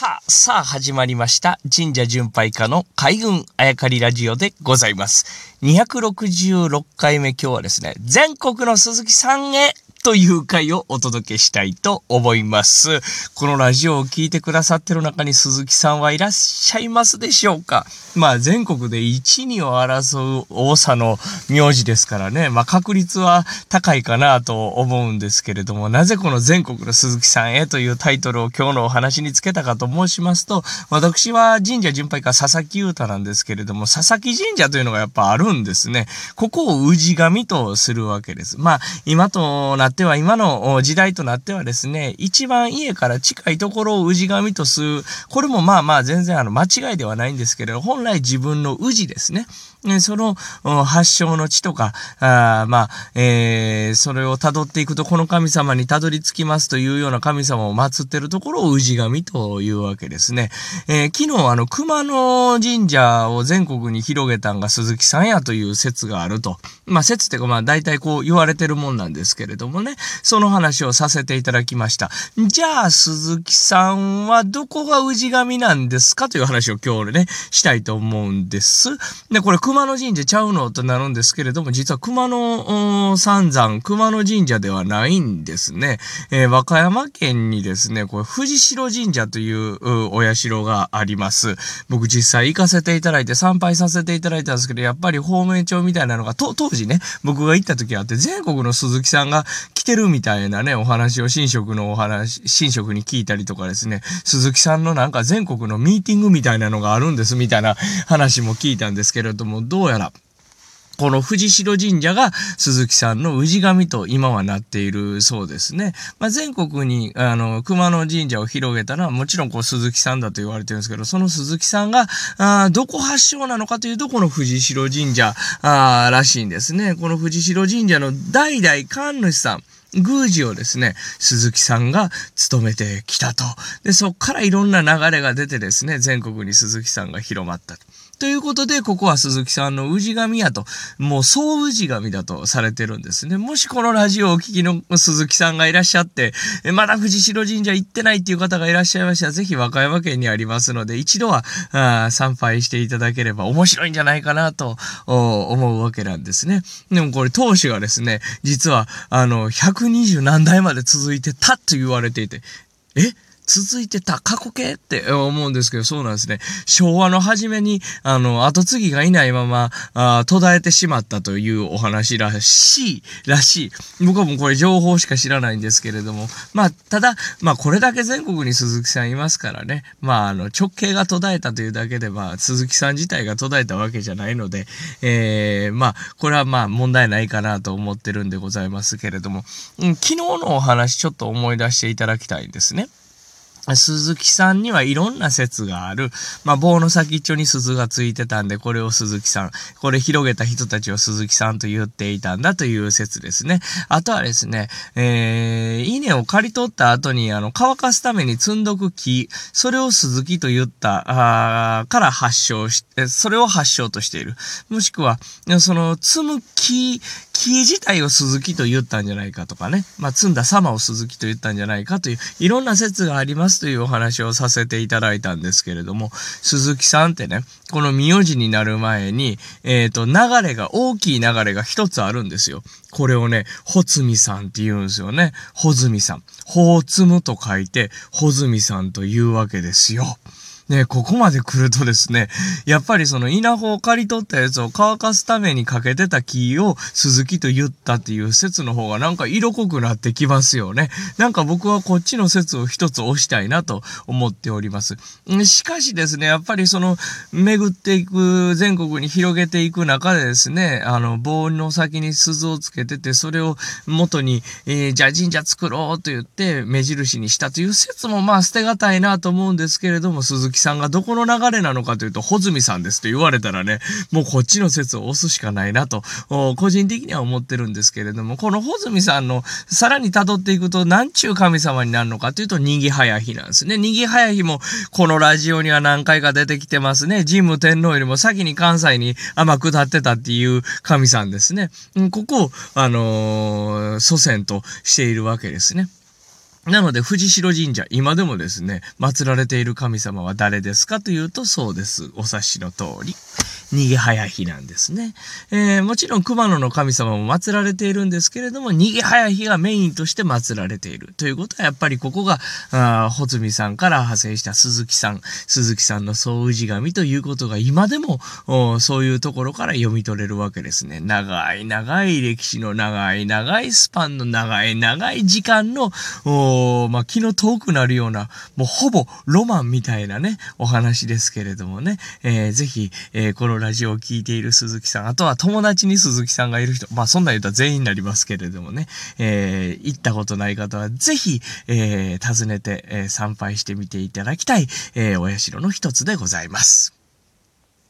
さあ、さあ始まりました。神社巡拝家の海軍あやかりラジオでございます。266回目今日はですね、全国の鈴木さんへという回をお届けしたいと思います。このラジオを聴いてくださってる中に鈴木さんはいらっしゃいますでしょうかまあ全国で1、2を争う多さの名字ですからね、まあ確率は高いかなと思うんですけれども、なぜこの全国の鈴木さんへというタイトルを今日のお話につけたかと申しますと、私は神社巡拝家佐々木優太なんですけれども、佐々木神社というのがやっぱあるんですね。ここを氏神とするわけです。まあ今となっては、今の時代となってはですね、一番家から近いところを氏神とする、これもまあまあ全然あの間違いではないんですけれど、本来自分の氏ですね。その発祥の地とか、あまあ、えー、それを辿っていくと、この神様に辿り着きますというような神様を祀ってるところを氏神というわけですね。えー、昨日、あの、熊野神社を全国に広げたんが鈴木さんやという説があると。まあ、説っていうか、まあ、大体こう言われてるもんなんですけれどもね、その話をさせていただきました。じゃあ、鈴木さんはどこが氏神なんですかという話を今日ね、したいと思うんです。で、これ、熊野神社ちゃうのとなるんですけれども、実は熊野三山、熊野神社ではないんですね。えー、和歌山県にですね、これ、藤代神社というお社があります。僕実際行かせていただいて参拝させていただいたんですけど、やっぱり方面帳みたいなのが、当時ね、僕が行った時あって、全国の鈴木さんが来てるみたいなね、お話を神職のお話、神職に聞いたりとかですね、鈴木さんのなんか全国のミーティングみたいなのがあるんですみたいな話も聞いたんですけれども、どうやら、この藤代神社が鈴木さんの氏神と今はなっているそうですね。まあ、全国に、あの、熊野神社を広げたのはもちろんこう鈴木さんだと言われてるんですけど、その鈴木さんが、あどこ発祥なのかというと、この藤代神社あらしいんですね。この藤代神社の代々神主さん、宮司をですね、鈴木さんが務めてきたと。で、そっからいろんな流れが出てですね、全国に鈴木さんが広まったと。ということで、ここは鈴木さんの氏神やと、もう総氏神だとされてるんですね。もしこのラジオをお聞きの鈴木さんがいらっしゃって、まだ藤代神社行ってないっていう方がいらっしゃいましたら、ぜひ和歌山県にありますので、一度はあ参拝していただければ面白いんじゃないかなと思うわけなんですね。でもこれ当主がですね、実は、あの、120何代まで続いてたと言われていて、え？続いてた過去形って思うんですけど、そうなんですね。昭和の初めに、あの、後継ぎがいないまま、あ途絶えてしまったというお話らしい、らしい。僕はもうこれ情報しか知らないんですけれども、まあ、ただ、まあ、これだけ全国に鈴木さんいますからね、まあ、あの、直径が途絶えたというだけで、まあ、鈴木さん自体が途絶えたわけじゃないので、えー、まあ、これはまあ、問題ないかなと思ってるんでございますけれども、うん、昨日のお話ちょっと思い出していただきたいんですね。鈴木さんにはいろんな説がある。まあ、棒の先っちょに鈴がついてたんで、これを鈴木さん。これ広げた人たちを鈴木さんと言っていたんだという説ですね。あとはですね、えー、稲を刈り取った後に、あの、乾かすために積んどく木、それを鈴木と言った、あから発祥して、それを発祥としている。もしくは、その、積む木、木自体を鈴木と言ったんじゃないかとかね。まあ、積んだ様を鈴木と言ったんじゃないかという、いろんな説がありますというお話をさせていただいたんですけれども、鈴木さんってね、この名字になる前に、えっ、ー、と、流れが、大きい流れが一つあるんですよ。これをね、ほつみさんって言うんですよね。ほずみさん。ほうつむと書いて、ほずみさんというわけですよ。ね、ここまで来るとですね、やっぱりその稲穂を刈り取ったやつを乾かすためにかけてた木を鈴木と言ったっていう説の方がなんか色濃くなってきますよね。なんか僕はこっちの説を一つ押したいなと思っております。しかしですね、やっぱりその巡っていく、全国に広げていく中でですね、あの棒の先に鈴をつけてて、それを元に、えー、じゃあ神社作ろうと言って目印にしたという説もまあ捨てがたいなと思うんですけれども、鈴木さんがどこの流れなのかというと、穂積さんですと言われたらね、もうこっちの説を押すしかないなと、個人的には思ってるんですけれども、この穂積さんのさらに辿っていくと、何ちゅう神様になるのかというと、にぎはやひなんですね。にぎはやひも、このラジオには何回か出てきてますね。神武天皇よりも先に関西に天下ってたっていう神さんですね。ここを、あのー、祖先としているわけですね。なので、藤代神社、今でもですね、祀られている神様は誰ですかというと、そうです。お察しの通り。逃げ早日なんですね。えー、もちろん熊野の神様も祀られているんですけれども、逃げ早日がメインとして祀られている。ということは、やっぱりここが、あ穂積さんから派生した鈴木さん、鈴木さんの総氏神ということが今でも、そういうところから読み取れるわけですね。長い長い歴史の長い長いスパンの長い長い時間の、まあ、気の遠くなるような、もうほぼロマンみたいなね、お話ですけれどもね、えー、ぜひ、えー、このラジオを聴いている鈴木さん、あとは友達に鈴木さんがいる人、まあそんな言うと全員になりますけれどもね、えー、行ったことない方はぜひ、えー、訪ねて、えー、参拝してみていただきたい、えー、お社の一つでございます。